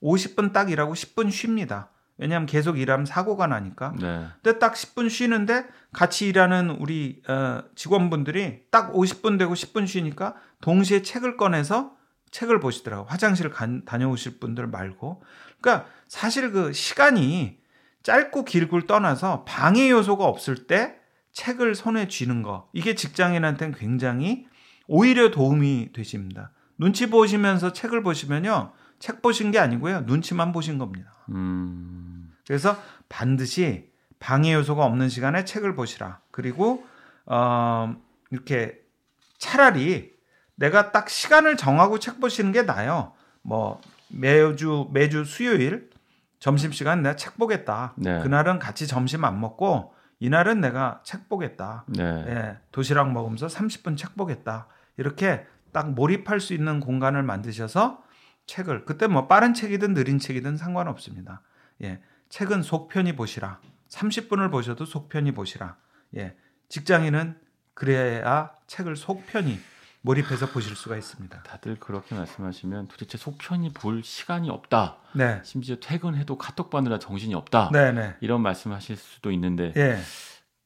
[SPEAKER 2] 50분 딱 일하고 10분 쉽니다. 왜냐하면 계속 일하면 사고가 나니까.
[SPEAKER 1] 네.
[SPEAKER 2] 근데 딱 10분 쉬는데 같이 일하는 우리 어, 직원분들이 딱 50분 되고 10분 쉬니까 동시에 책을 꺼내서 책을 보시더라고. 화장실 간, 다녀오실 분들 말고. 그러니까 사실 그 시간이 짧고 길고를 떠나서 방해 요소가 없을 때 책을 손에 쥐는 거. 이게 직장인한테는 굉장히 오히려 도움이 되십니다. 눈치 보시면서 책을 보시면요. 책 보신 게 아니고요. 눈치만 보신 겁니다.
[SPEAKER 1] 음.
[SPEAKER 2] 그래서 반드시 방해 요소가 없는 시간에 책을 보시라. 그리고 어, 이렇게 차라리 내가 딱 시간을 정하고 책 보시는 게 나아요. 뭐 매주 매주 수요일 점심 시간 내가 책 보겠다.
[SPEAKER 1] 네.
[SPEAKER 2] 그날은 같이 점심 안 먹고 이날은 내가 책 보겠다.
[SPEAKER 1] 네.
[SPEAKER 2] 예, 도시락 먹으면서 30분 책 보겠다. 이렇게 딱 몰입할 수 있는 공간을 만드셔서 책을 그때 뭐 빠른 책이든 느린 책이든 상관없습니다. 예. 책은 속 편히 보시라. 30분을 보셔도 속 편히 보시라. 예. 직장인은 그래야 책을 속 편히 몰입해서 보실 수가 있습니다.
[SPEAKER 1] 다들 그렇게 말씀하시면 도대체 속편히 볼 시간이 없다.
[SPEAKER 2] 네.
[SPEAKER 1] 심지어 퇴근해도 카톡 받느라 정신이 없다.
[SPEAKER 2] 네, 네.
[SPEAKER 1] 이런 말씀하실 수도 있는데
[SPEAKER 2] 예.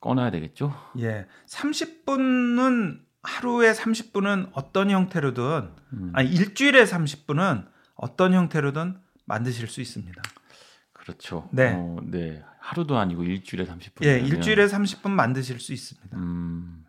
[SPEAKER 1] 꺼놔야 되겠죠?
[SPEAKER 2] 예. 30분은 하루에 30분은 어떤 형태로든
[SPEAKER 1] 음,
[SPEAKER 2] 아니 일주일에 30분은 어떤 형태로든 만드실 수 있습니다.
[SPEAKER 1] 그렇죠.
[SPEAKER 2] 네.
[SPEAKER 1] 어, 네. 하루도 아니고 일주일에 30분.
[SPEAKER 2] 예, 일주일에 30분 만드실 수 있습니다.
[SPEAKER 1] 음.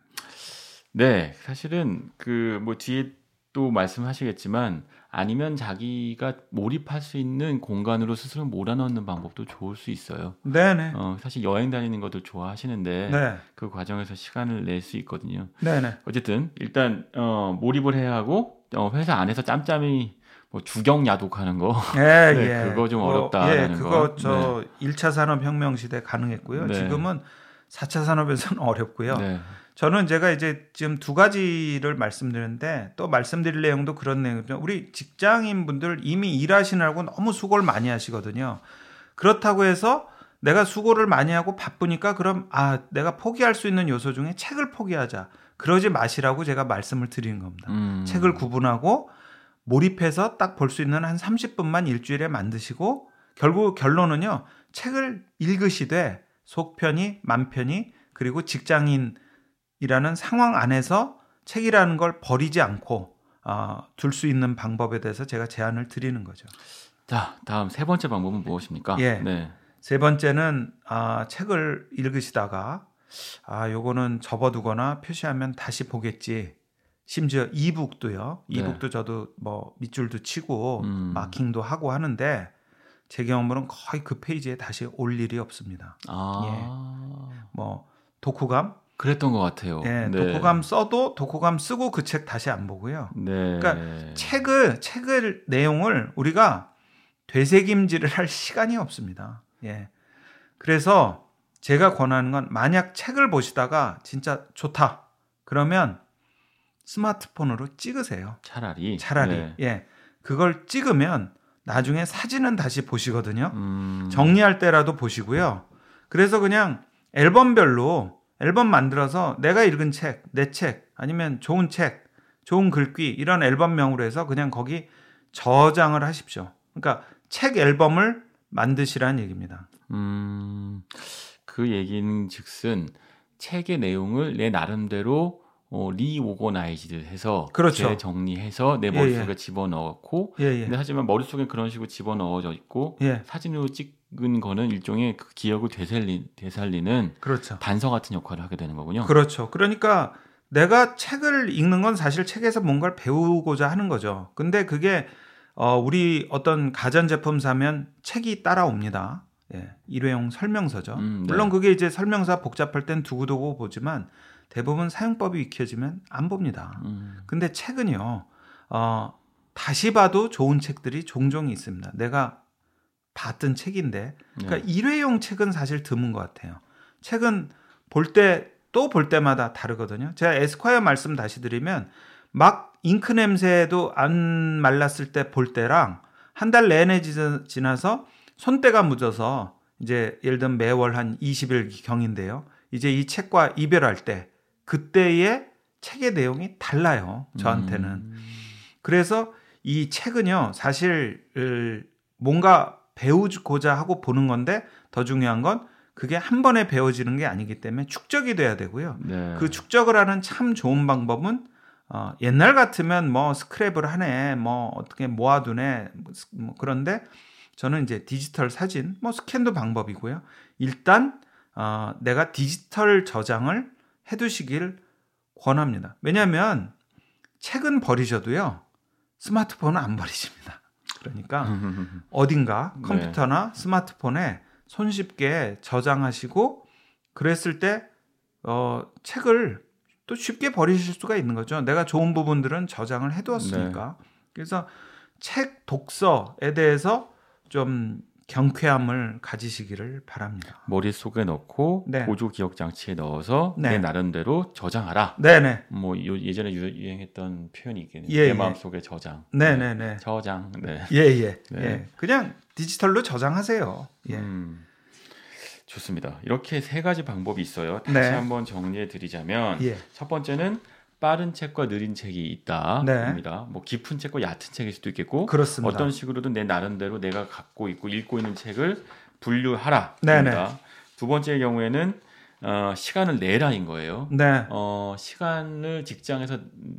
[SPEAKER 1] 네, 사실은 그 뭐 뒤에 또 말씀하시겠지만 아니면 자기가 몰입할 수 있는 공간으로 스스로 몰아넣는 방법도 좋을 수 있어요.
[SPEAKER 2] 네, 네.
[SPEAKER 1] 어, 사실 여행 다니는 것도 좋아하시는데
[SPEAKER 2] 네.
[SPEAKER 1] 그 과정에서 시간을 낼 수 있거든요.
[SPEAKER 2] 네, 네.
[SPEAKER 1] 어쨌든 일단 어, 몰입을 해야 하고 어, 회사 안에서 짬짬이 뭐 주경 야독하는 거.
[SPEAKER 2] 예,
[SPEAKER 1] 네,
[SPEAKER 2] 예.
[SPEAKER 1] 그거 좀
[SPEAKER 2] 뭐,
[SPEAKER 1] 어렵다라는
[SPEAKER 2] 예, 그거
[SPEAKER 1] 거.
[SPEAKER 2] 저 1차 산업 혁명 시대 가능했고요.
[SPEAKER 1] 네.
[SPEAKER 2] 지금은 4차 산업에서는 어렵고요.
[SPEAKER 1] 네.
[SPEAKER 2] 저는 제가 이제 지금 두 가지를 말씀드렸는데 또 말씀드릴 내용도 그런 내용이죠. 우리 직장인 분들 이미 일하시느라고 너무 수고를 많이 하시거든요. 그렇다고 해서 내가 수고를 많이 하고 바쁘니까 그럼 아 내가 포기할 수 있는 요소 중에 책을 포기하자. 그러지 마시라고 제가 말씀을 드리는 겁니다.
[SPEAKER 1] 음.
[SPEAKER 2] 책을 구분하고 몰입해서 딱 볼 수 있는 한 30분만 일주일에 만드시고 결국 결론은요. 책을 읽으시되 속편히 맘 편히 그리고 직장인 이라는 상황 안에서 책이라는 걸 버리지 않고 어, 둘수 있는 방법에 대해서 제가 제안을 드리는 거죠.
[SPEAKER 1] 자, 다음 세 번째 방법은 무엇입니까?
[SPEAKER 2] 예.
[SPEAKER 1] 네.
[SPEAKER 2] 세 번째는 아, 책을 읽으시다가 아 요거는 접어두거나 표시하면 다시 보겠지. 심지어 이북도요.
[SPEAKER 1] 네.
[SPEAKER 2] 이북도 저도 뭐 밑줄도 치고
[SPEAKER 1] 음.
[SPEAKER 2] 마킹도 하고 하는데 제 경험으로는 거의 그 페이지에 다시 올 일이 없습니다.
[SPEAKER 1] 아.
[SPEAKER 2] 뭐 독후감,
[SPEAKER 1] 그랬던 것 같아요.
[SPEAKER 2] 예,
[SPEAKER 1] 네.
[SPEAKER 2] 독후감 써도 독후감 쓰고 그 책 다시 안 보고요.
[SPEAKER 1] 네.
[SPEAKER 2] 그러니까 책을 책을 내용을 우리가 되새김질을 할 시간이 없습니다. 예. 그래서 제가 권하는 건 만약 책을 보시다가 진짜 좋다. 그러면 스마트폰으로 찍으세요.
[SPEAKER 1] 차라리
[SPEAKER 2] 차라리.
[SPEAKER 1] 네.
[SPEAKER 2] 예. 그걸 찍으면 나중에 사진은 다시 보시거든요.
[SPEAKER 1] 음.
[SPEAKER 2] 정리할 때라도 보시고요. 그래서 그냥 앨범별로 앨범 만들어서 내가 읽은 책, 내 책, 아니면 좋은 책, 좋은 글귀 이런 앨범명으로 해서 그냥 거기 저장을 하십시오. 그러니까 책 앨범을 만드시라는 얘기입니다.
[SPEAKER 1] 음. 그 얘기는 즉슨 책의 내용을 내 나름대로 어, reorganized 해서
[SPEAKER 2] 그렇죠.
[SPEAKER 1] 재정리해서 내
[SPEAKER 2] 예,
[SPEAKER 1] 머릿속에
[SPEAKER 2] 예.
[SPEAKER 1] 집어넣고
[SPEAKER 2] 예, 예.
[SPEAKER 1] 근데 하지만 머릿속에 그런 식으로 집어넣어져 있고
[SPEAKER 2] 예.
[SPEAKER 1] 사진으로 찍 은 거는 일종의 그 기억을 되살리, 되살리는
[SPEAKER 2] 그렇죠.
[SPEAKER 1] 단서 같은 역할을 하게 되는 거군요.
[SPEAKER 2] 그렇죠. 그러니까 내가 책을 읽는 건 사실 책에서 뭔가를 배우고자 하는 거죠. 근데 그게 어, 우리 어떤 가전제품 사면 책이 따라옵니다. 예, 일회용 설명서죠.
[SPEAKER 1] 음, 네.
[SPEAKER 2] 물론 그게 이제 설명서 복잡할 땐 두고두고 보지만 대부분 사용법이 익혀지면 안 봅니다.
[SPEAKER 1] 음.
[SPEAKER 2] 근데 책은요, 어, 다시 봐도 좋은 책들이 종종 있습니다. 내가 봤던 책인데, 그러니까
[SPEAKER 1] 네.
[SPEAKER 2] 일회용 책은 사실 드문 것 같아요. 책은 볼 때또볼 때마다 다르거든요. 제가 에스콰이어 말씀 다시 드리면 막 잉크 냄새도 안 말랐을 때 볼 때랑 한 달 내내 지- 지나서 손때가 묻어서 이제 예를 들면 매월 한 20일 경인데요. 이제 이 책과 이별할 때 그때의 책의 내용이 달라요. 저한테는.
[SPEAKER 1] 음.
[SPEAKER 2] 그래서 이 책은요, 사실 뭔가 배우고자 하고 보는 건데 더 중요한 건 그게 한 번에 배워지는 게 아니기 때문에 축적이 돼야 되고요.
[SPEAKER 1] 네.
[SPEAKER 2] 그 축적을 하는 참 좋은 방법은 어, 옛날 같으면 뭐 스크랩을 하네, 뭐 어떻게 모아두네, 뭐 그런데 저는 이제 디지털 사진, 뭐 스캔도 방법이고요. 일단 어, 내가 디지털 저장을 해두시길 권합니다. 왜냐하면 책은 버리셔도요 스마트폰은 안 버리십니다. 그러니까 어딘가
[SPEAKER 1] 네.
[SPEAKER 2] 컴퓨터나 스마트폰에 손쉽게 저장하시고 그랬을 때 어, 책을 또 쉽게 버리실 수가 있는 거죠. 내가 좋은 부분들은 저장을 해두었으니까.
[SPEAKER 1] 네.
[SPEAKER 2] 그래서 책 독서에 대해서 좀 경쾌함을 가지시기를 바랍니다.
[SPEAKER 1] 머릿속에 넣고
[SPEAKER 2] 네.
[SPEAKER 1] 보조 기억 장치에 넣어서
[SPEAKER 2] 네.
[SPEAKER 1] 내 나름대로 저장하라.
[SPEAKER 2] 네네.
[SPEAKER 1] 뭐 요- 예전에 유- 유행했던 표현이 있겠네요.
[SPEAKER 2] 예,
[SPEAKER 1] 내
[SPEAKER 2] 예.
[SPEAKER 1] 마음속에 저장.
[SPEAKER 2] 네네네.
[SPEAKER 1] 저장. 네.
[SPEAKER 2] 예, 예.
[SPEAKER 1] 네.
[SPEAKER 2] 예. 그냥 디지털로 저장하세요. 예.
[SPEAKER 1] 음, 좋습니다. 이렇게 세 가지 방법이 있어요. 다시
[SPEAKER 2] 네.
[SPEAKER 1] 한번 정리해 드리자면
[SPEAKER 2] 예.
[SPEAKER 1] 첫 번째는 빠른 책과 느린 책이 있다.
[SPEAKER 2] 네.
[SPEAKER 1] 입니다. 뭐 깊은 책과 얕은 책일 수도 있겠고
[SPEAKER 2] 그렇습니다.
[SPEAKER 1] 어떤 식으로든 내 나름대로 내가 갖고 있고 읽고 있는 책을 분류하라.
[SPEAKER 2] 네네.
[SPEAKER 1] 입니다. 두 번째의 경우에는 어, 시간을 내라인 거예요.
[SPEAKER 2] 네.
[SPEAKER 1] 어, 시간을 직장에서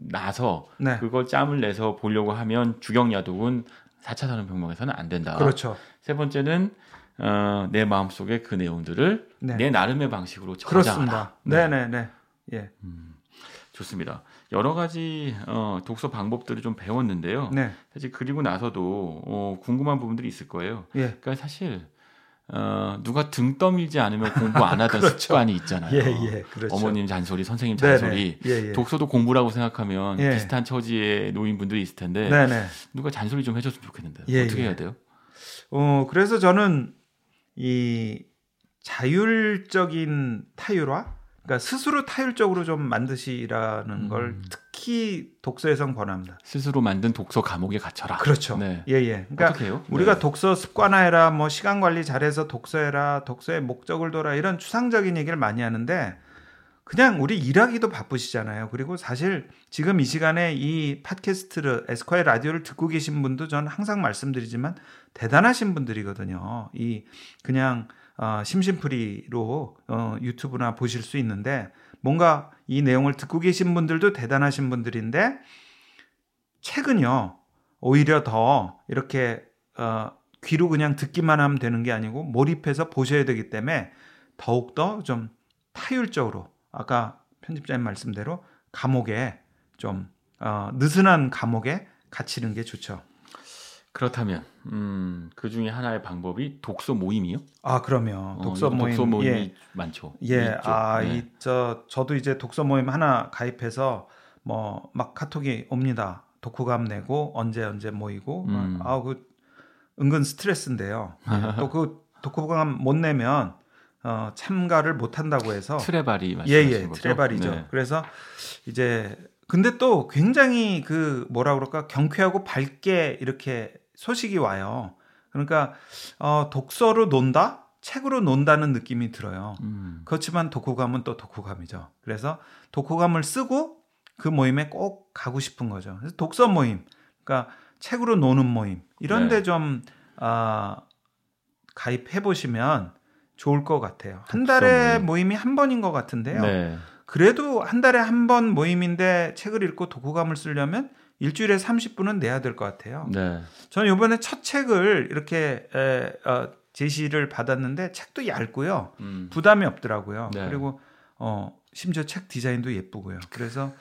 [SPEAKER 1] 나서
[SPEAKER 2] 네.
[SPEAKER 1] 그걸 짬을 내서 보려고 하면 주경야독은 4차 산업혁명에서는 안 된다.
[SPEAKER 2] 그렇죠.
[SPEAKER 1] 세 번째는 어, 내 마음속에 그 내용들을
[SPEAKER 2] 네.
[SPEAKER 1] 내 나름의 방식으로 저장하라.
[SPEAKER 2] 그렇습니다. 네, 네, 네. 예.
[SPEAKER 1] 음, 좋습니다. 여러 가지 어, 독서 방법들을 좀 배웠는데요.
[SPEAKER 2] 네.
[SPEAKER 1] 사실 그리고 나서도 어, 궁금한 부분들이 있을 거예요.
[SPEAKER 2] 예.
[SPEAKER 1] 그러니까 사실 어, 누가 등 떠밀지 않으면 공부 안 하던
[SPEAKER 2] 그렇죠.
[SPEAKER 1] 습관이 있잖아요.
[SPEAKER 2] 예, 예. 그렇죠.
[SPEAKER 1] 어머님 잔소리, 선생님
[SPEAKER 2] 네,
[SPEAKER 1] 잔소리.
[SPEAKER 2] 네. 예, 예.
[SPEAKER 1] 독서도 공부라고 생각하면
[SPEAKER 2] 예.
[SPEAKER 1] 비슷한 처지의 노인분들이 있을 텐데
[SPEAKER 2] 네, 네.
[SPEAKER 1] 누가 잔소리 좀 해줬으면 좋겠는데
[SPEAKER 2] 예,
[SPEAKER 1] 어떻게
[SPEAKER 2] 예.
[SPEAKER 1] 해야 돼요?
[SPEAKER 2] 어, 그래서 저는 이 자율적인 타율화, 그러니까 스스로 타율적으로 좀 만드시라는 걸
[SPEAKER 1] 음.
[SPEAKER 2] 특히 독서에선 권합니다.
[SPEAKER 1] 스스로 만든 독서 감옥에 갇혀라.
[SPEAKER 2] 그렇죠.
[SPEAKER 1] 네.
[SPEAKER 2] 예, 예. 그러니까
[SPEAKER 1] 어떻게 해요?
[SPEAKER 2] 우리가
[SPEAKER 1] 네.
[SPEAKER 2] 독서 습관화해라, 뭐 시간 관리 잘해서 독서해라, 독서의 목적을 둬라 이런 추상적인 얘기를 많이 하는데 그냥 우리 일하기도 바쁘시잖아요. 그리고 사실 지금 이 시간에 이 팟캐스트를 에스콰이 라디오를 듣고 계신 분도 저는 항상 말씀드리지만 대단하신 분들이거든요. 이 그냥 어, 심심풀이로 어, 유튜브나 보실 수 있는데 뭔가 이 내용을 듣고 계신 분들도 대단하신 분들인데 책은요 오히려 더 이렇게 어, 귀로 그냥 듣기만 하면 되는 게 아니고 몰입해서 보셔야 되기 때문에 더욱더 좀 타율적으로 아까 편집자님 말씀대로 감옥에 좀 어, 느슨한 감옥에 갇히는 게 좋죠.
[SPEAKER 1] 그렇다면 음, 그 중에 하나의 방법이 독서 모임이요?
[SPEAKER 2] 아 그러면
[SPEAKER 1] 어,
[SPEAKER 2] 독서 모임
[SPEAKER 1] 독서 모임이
[SPEAKER 2] 예.
[SPEAKER 1] 많죠.
[SPEAKER 2] 예,
[SPEAKER 1] 있죠.
[SPEAKER 2] 아,
[SPEAKER 1] 네.
[SPEAKER 2] 이, 저, 저도 이제 독서 모임 하나 가입해서 뭐, 막 카톡이 옵니다. 독후감 내고, 언제, 언제 모이고, 막,
[SPEAKER 1] 음.
[SPEAKER 2] 아, 그, 은근 스트레스인데요. 또 그 독후감 못 내면, 어, 참가를 못 한다고 해서.
[SPEAKER 1] 트레바리
[SPEAKER 2] 예,
[SPEAKER 1] 말씀하시는
[SPEAKER 2] 예,
[SPEAKER 1] 거죠?
[SPEAKER 2] 트레발이죠.
[SPEAKER 1] 네.
[SPEAKER 2] 그래서 이제, 근데 또 굉장히 그, 뭐라 그럴까, 경쾌하고 밝게 이렇게 소식이 와요. 그러니까, 어, 독서로 논다? 책으로 논다는 느낌이 들어요.
[SPEAKER 1] 음,
[SPEAKER 2] 그렇지만 독후감은 또 독후감이죠. 그래서 독후감을 쓰고 그 모임에 꼭 가고 싶은 거죠. 그래서 독서 모임, 그러니까 책으로 노는 모임 이런데
[SPEAKER 1] 네.
[SPEAKER 2] 좀 아, 가입해 보시면 좋을 것 같아요. 한 달에
[SPEAKER 1] 모임.
[SPEAKER 2] 모임 이 한 번인 것 같은데요.
[SPEAKER 1] 네.
[SPEAKER 2] 그래도 한 달에 한 번 모임인데 책을 읽고 독후감을 쓰려면 일주일에 30분은 내야 될 것 같아요.
[SPEAKER 1] 네.
[SPEAKER 2] 저는 이번에 첫 책을 이렇게 에, 어, 제시를 받았는데 책도 얇고요.
[SPEAKER 1] 음,
[SPEAKER 2] 부담이 없더라고요.
[SPEAKER 1] 네.
[SPEAKER 2] 그리고 어 심지어 책 디자인도 예쁘고요. 그래서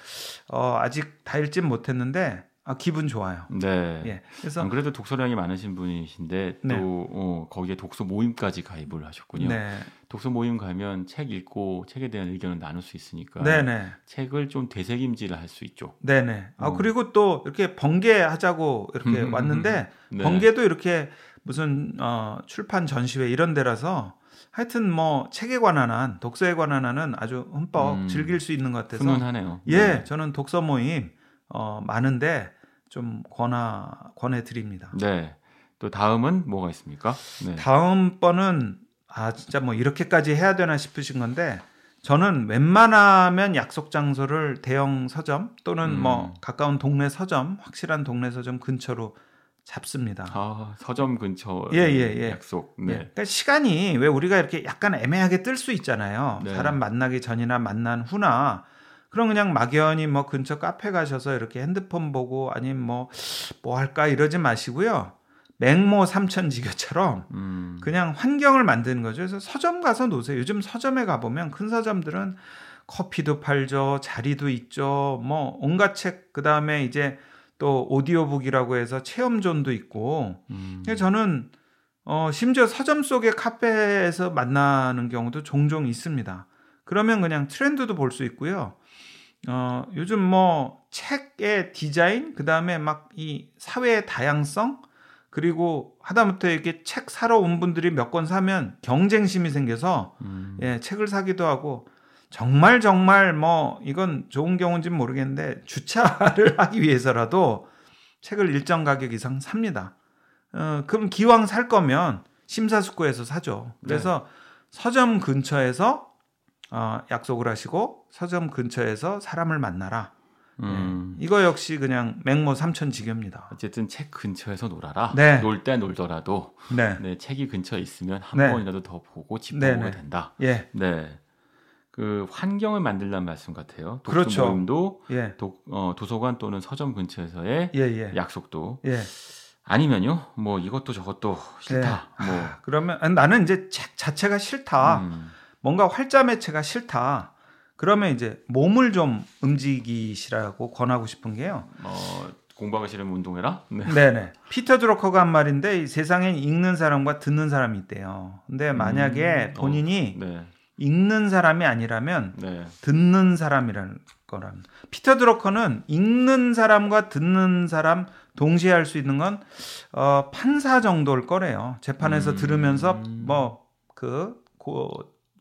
[SPEAKER 2] 어 아직 다 읽진 못했는데 아, 기분 좋아요.
[SPEAKER 1] 네.
[SPEAKER 2] 예. 그래서
[SPEAKER 1] 안 그래도 독서량이 많으신 분이신데 또
[SPEAKER 2] 네.
[SPEAKER 1] 어, 거기에 독서 모임까지 가입을 하셨군요.
[SPEAKER 2] 네,
[SPEAKER 1] 독서 모임 가면 책 읽고 책에 대한 의견을 나눌 수 있으니까
[SPEAKER 2] 네, 네,
[SPEAKER 1] 책을 좀 되새김질을 할 수 있죠.
[SPEAKER 2] 네, 네. 아
[SPEAKER 1] 음.
[SPEAKER 2] 그리고 또 이렇게 번개하자고 이렇게
[SPEAKER 1] 음,
[SPEAKER 2] 왔는데
[SPEAKER 1] 네.
[SPEAKER 2] 번개도 이렇게 무슨 어, 출판 전시회 이런 데라서 하여튼 뭐 책에 관한 한 독서에 관한 한은 아주 흠뻑
[SPEAKER 1] 음.
[SPEAKER 2] 즐길 수 있는 것 같아서
[SPEAKER 1] 훈훈하네요.
[SPEAKER 2] 예,
[SPEAKER 1] 네.
[SPEAKER 2] 저는 독서 모임 어, 많은데 좀 권하 권해 드립니다.
[SPEAKER 1] 네. 또 다음은 뭐가 있습니까? 네.
[SPEAKER 2] 다음 번은 아 진짜 뭐 이렇게까지 해야 되나 싶으신 건데 저는 웬만하면 약속 장소를 대형 서점 또는
[SPEAKER 1] 음.
[SPEAKER 2] 뭐 가까운 동네 서점, 확실한 동네 서점 근처로 잡습니다.
[SPEAKER 1] 아, 서점 근처
[SPEAKER 2] 예, 예, 예.
[SPEAKER 1] 약속.
[SPEAKER 2] 예.
[SPEAKER 1] 네.
[SPEAKER 2] 그러니까 시간이 왜 우리가 이렇게 약간 애매하게 뜰 수 있잖아요.
[SPEAKER 1] 네.
[SPEAKER 2] 사람 만나기 전이나 만난 후나 그럼 그냥 막연히 뭐 근처 카페 가셔서 이렇게 핸드폰 보고 아니면 뭐뭐 할까 이러지 마시고요. 맹모 삼천 지교처럼
[SPEAKER 1] 음.
[SPEAKER 2] 그냥 환경을 만드는 거죠. 그래서 서점 가서 노세요. 요즘 서점에 가 보면 큰 서점들은 커피도 팔죠, 자리도 있죠, 뭐 온갖 책, 그 다음에 이제 또 오디오북이라고 해서 체험존도 있고.
[SPEAKER 1] 음.
[SPEAKER 2] 그래서 저는 어, 심지어 서점 속의 카페에서 만나는 경우도 종종 있습니다. 그러면 그냥 트렌드도 볼 수 있고요. 어, 요즘 뭐 책의 디자인, 그 다음에 막 이 사회의 다양성, 그리고 하다못해 이렇게 책 사러 온 분들이 몇 권 사면 경쟁심이 생겨서
[SPEAKER 1] 음.
[SPEAKER 2] 예, 책을 사기도 하고 정말 정말 뭐 이건 좋은 경우인지는 모르겠는데 주차를 하기 위해서라도 책을 일정 가격 이상 삽니다. 어, 그럼 기왕 살 거면 심사숙고해서 사죠. 그래서 서점 근처에서 어, 약속을 하시고 서점 근처에서 사람을 만나라.
[SPEAKER 1] 음.
[SPEAKER 2] 예, 이거 역시 그냥 맹모 삼천 지교입니다.
[SPEAKER 1] 어쨌든 책 근처에서 놀아라.
[SPEAKER 2] 네.
[SPEAKER 1] 놀때 놀더라도
[SPEAKER 2] 네,
[SPEAKER 1] 네, 책이 근처에 있으면 한
[SPEAKER 2] 네.
[SPEAKER 1] 번이라도 더 보고
[SPEAKER 2] 네,
[SPEAKER 1] 짚어보게
[SPEAKER 2] 네.
[SPEAKER 1] 된다.
[SPEAKER 2] 예,
[SPEAKER 1] 네. 그 환경을 만들라는 말씀 같아요. 독서
[SPEAKER 2] 그렇죠.
[SPEAKER 1] 모임도
[SPEAKER 2] 예,
[SPEAKER 1] 독, 어, 도서관 또는 서점 근처에서의
[SPEAKER 2] 예, 예,
[SPEAKER 1] 약속도
[SPEAKER 2] 예.
[SPEAKER 1] 아니면요. 뭐 이것도 저것도 싫다.
[SPEAKER 2] 네.
[SPEAKER 1] 뭐
[SPEAKER 2] 아, 그러면 나는 이제 책 자체가 싫다.
[SPEAKER 1] 음,
[SPEAKER 2] 뭔가 활자 매체가 싫다. 그러면 이제 몸을 좀 움직이시라고 권하고 싶은 게요.
[SPEAKER 1] 어, 공부하기 싫으면 운동해라. 네.
[SPEAKER 2] 네네. 피터 드러커가 한 말인데 이 세상엔 읽는 사람과 듣는 사람이 있대요. 근데 만약에
[SPEAKER 1] 음, 어.
[SPEAKER 2] 본인이
[SPEAKER 1] 네.
[SPEAKER 2] 읽는 사람이 아니라면
[SPEAKER 1] 네.
[SPEAKER 2] 듣는 사람이라는 거랍니다. 피터 드러커는 읽는 사람과 듣는 사람 동시에 할 수 있는 건 어, 판사 정도일 거래요. 재판에서
[SPEAKER 1] 음.
[SPEAKER 2] 들으면서 뭐그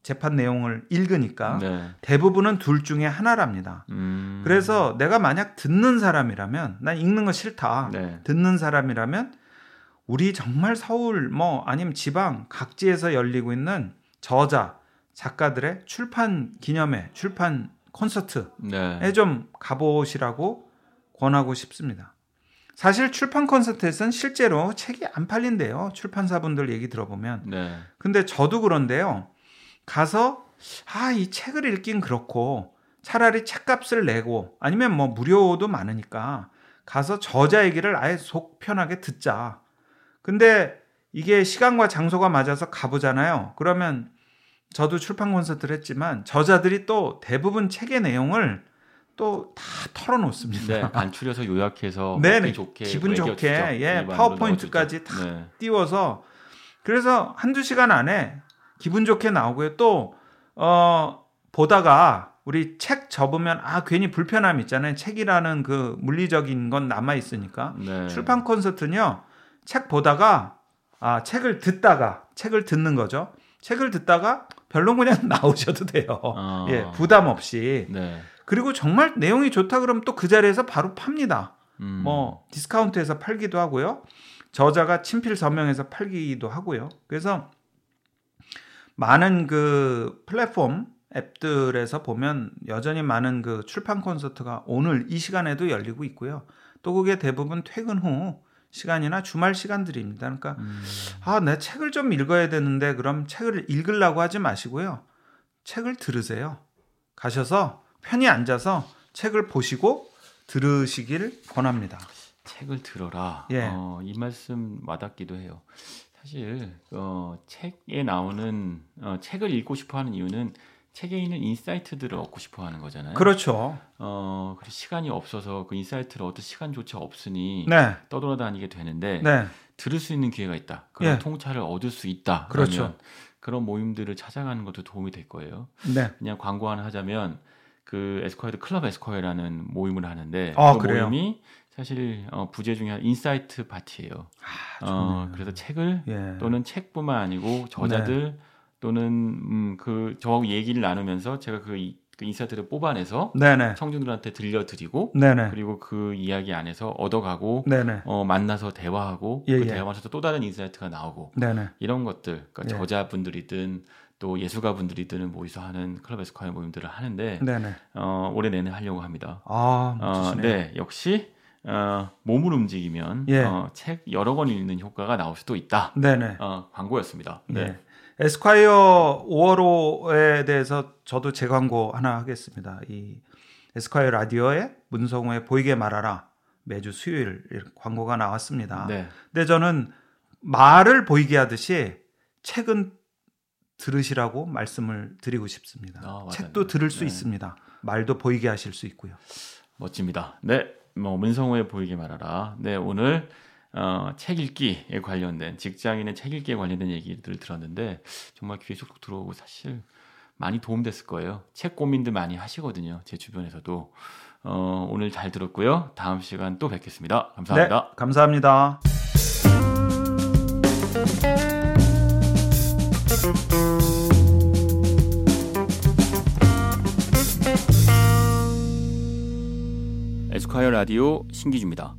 [SPEAKER 2] 재판 내용을 읽으니까
[SPEAKER 1] 네.
[SPEAKER 2] 대부분은 둘 중에 하나랍니다.
[SPEAKER 1] 음.
[SPEAKER 2] 그래서 내가 만약 듣는 사람이라면 난 읽는 거 싫다.
[SPEAKER 1] 네.
[SPEAKER 2] 듣는 사람이라면 우리 정말 서울 뭐 아니면 지방 각지에서 열리고 있는 저자 작가들의 출판 기념회, 출판 콘서트에
[SPEAKER 1] 네.
[SPEAKER 2] 좀 가보시라고 권하고 싶습니다. 사실 출판 콘서트에서는 실제로 책이 안 팔린대요. 출판사분들 얘기 들어보면.
[SPEAKER 1] 네.
[SPEAKER 2] 근데 저도 그런데요. 가서 아, 이 책을 읽긴 그렇고 차라리 책값을 내고 아니면 뭐 무료도 많으니까 가서 저자 얘기를 아예 속 편하게 듣자. 근데 이게 시간과 장소가 맞아서 가보잖아요. 그러면 저도 출판 콘서트를 했지만 저자들이 또 대부분 책의 내용을 또 다 털어놓습니다.
[SPEAKER 1] 네. 간추려서 요약해서
[SPEAKER 2] 네네.
[SPEAKER 1] 먹기 좋게
[SPEAKER 2] 기분 좋게. 예, 파워포인트까지
[SPEAKER 1] 넣어주죠. 네.
[SPEAKER 2] 띄워서 그래서 한두 시간 안에 기분 좋게 나오고요. 또, 어, 보다가 우리 책 접으면 아, 괜히 불편함 있잖아요. 책이라는 그 물리적인 건 남아있으니까.
[SPEAKER 1] 네.
[SPEAKER 2] 출판 콘서트는요, 책 보다가, 아, 책을 듣다가, 책을 듣는 거죠. 책을 듣다가 별로 그냥 나오셔도 돼요.
[SPEAKER 1] 아.
[SPEAKER 2] 예, 부담 없이.
[SPEAKER 1] 네.
[SPEAKER 2] 그리고 정말 내용이 좋다 그러면 또 그 자리에서 바로 팝니다.
[SPEAKER 1] 음.
[SPEAKER 2] 뭐 디스카운트에서 팔기도 하고요. 저자가 친필 서명해서 팔기도 하고요. 그래서 많은 그 플랫폼 앱들에서 보면 여전히 많은 그 출판 콘서트가 오늘 이 시간에도 열리고 있고요. 또 그게 대부분 퇴근 후 시간이나 주말 시간들입니다. 그러니까
[SPEAKER 1] 음.
[SPEAKER 2] 아, 내 책을 좀 읽어야 되는데 그럼 책을 읽으려고 하지 마시고요. 책을 들으세요. 가셔서 편히 앉아서 책을 보시고 들으시길 권합니다.
[SPEAKER 1] 책을 들어라.
[SPEAKER 2] 예.
[SPEAKER 1] 어, 이 말씀 와닿기도 해요. 사실 어, 책에 나오는 어, 책을 읽고 싶어하는 이유는 책에 있는 insight들을 얻고 싶어하는 거잖아요.
[SPEAKER 2] 그렇죠.
[SPEAKER 1] 어, 시간이 없어서 그 insight를 얻을 시간조차 없으니
[SPEAKER 2] 네.
[SPEAKER 1] 떠돌아다니게 되는데
[SPEAKER 2] 네.
[SPEAKER 1] 들을 수 있는 기회가 있다. 그런
[SPEAKER 2] 예.
[SPEAKER 1] 통찰을 얻을 수 있다.
[SPEAKER 2] 그렇죠.
[SPEAKER 1] 그런 모임들을 찾아가는 것도 도움이 될 거예요.
[SPEAKER 2] 네.
[SPEAKER 1] 그냥 광고 하나 하자면 그 에스콰이어도 클럽 에스콰이어라는 모임을 하는데
[SPEAKER 2] 아,
[SPEAKER 1] 그? 모임이 사실 어, 부제 중에 하나 insight 파티예요.
[SPEAKER 2] 아,
[SPEAKER 1] 어. 그래서 책을
[SPEAKER 2] 예.
[SPEAKER 1] 또는 책뿐만 아니고 저자들 또는 음, 그 저하고 얘기를 나누면서 제가 그, 이- 그 insight를 뽑아내서
[SPEAKER 2] 네네.
[SPEAKER 1] 청중들한테 들려드리고
[SPEAKER 2] 네네.
[SPEAKER 1] 그리고 그 이야기 안에서 얻어가고
[SPEAKER 2] 네네.
[SPEAKER 1] 어, 만나서 대화하고
[SPEAKER 2] 예,
[SPEAKER 1] 그
[SPEAKER 2] 예.
[SPEAKER 1] 대화하면서 또 다른 insight가 나오고. 이런 것들 그러니까
[SPEAKER 2] 예.
[SPEAKER 1] 저자분들이든 또 예술가 분들이들은 모이서 하는 클럽 에스콰이어 모임들을 하는데. 어, 올해 내내 하려고 합니다.
[SPEAKER 2] 아,
[SPEAKER 1] 어,
[SPEAKER 2] 멋지시네요.
[SPEAKER 1] 네, 역시 어, 몸을 움직이면
[SPEAKER 2] 예.
[SPEAKER 1] 어, 책 여러 권 읽는 효과가 나올 수도 있다.
[SPEAKER 2] 네네.
[SPEAKER 1] 어, 광고였습니다. 네.
[SPEAKER 2] 예. 에스콰이어 5월호에 대해서 저도 재광고 하나 하겠습니다. 이 에스콰이어 라디오에 문성호의 보이게 말하라 매주 수요일 광고가 나왔습니다.
[SPEAKER 1] 네.
[SPEAKER 2] 근데 저는 말을 보이게 하듯이 책은 들으시라고 말씀을 드리고 싶습니다.
[SPEAKER 1] 아.
[SPEAKER 2] 책도 들을 수
[SPEAKER 1] 네.
[SPEAKER 2] 있습니다. 말도 보이게 하실 수 있고요.
[SPEAKER 1] 멋집니다. 네, 뭐 문성호의 보이게 말하라. 네, 오늘 어, 책 읽기에 관련된 직장인의 책 읽기에 관련된 얘기들을 들었는데 정말 귀에 쏙쏙 들어오고 사실 많이 도움됐을 거예요. 책 고민들 많이 하시거든요. 제 주변에서도 어, 오늘 잘 들었고요. 다음 시간 또 뵙겠습니다. 감사합니다.
[SPEAKER 2] 네, 감사합니다.
[SPEAKER 1] 에 스콰이어 라디오 신기주입니다.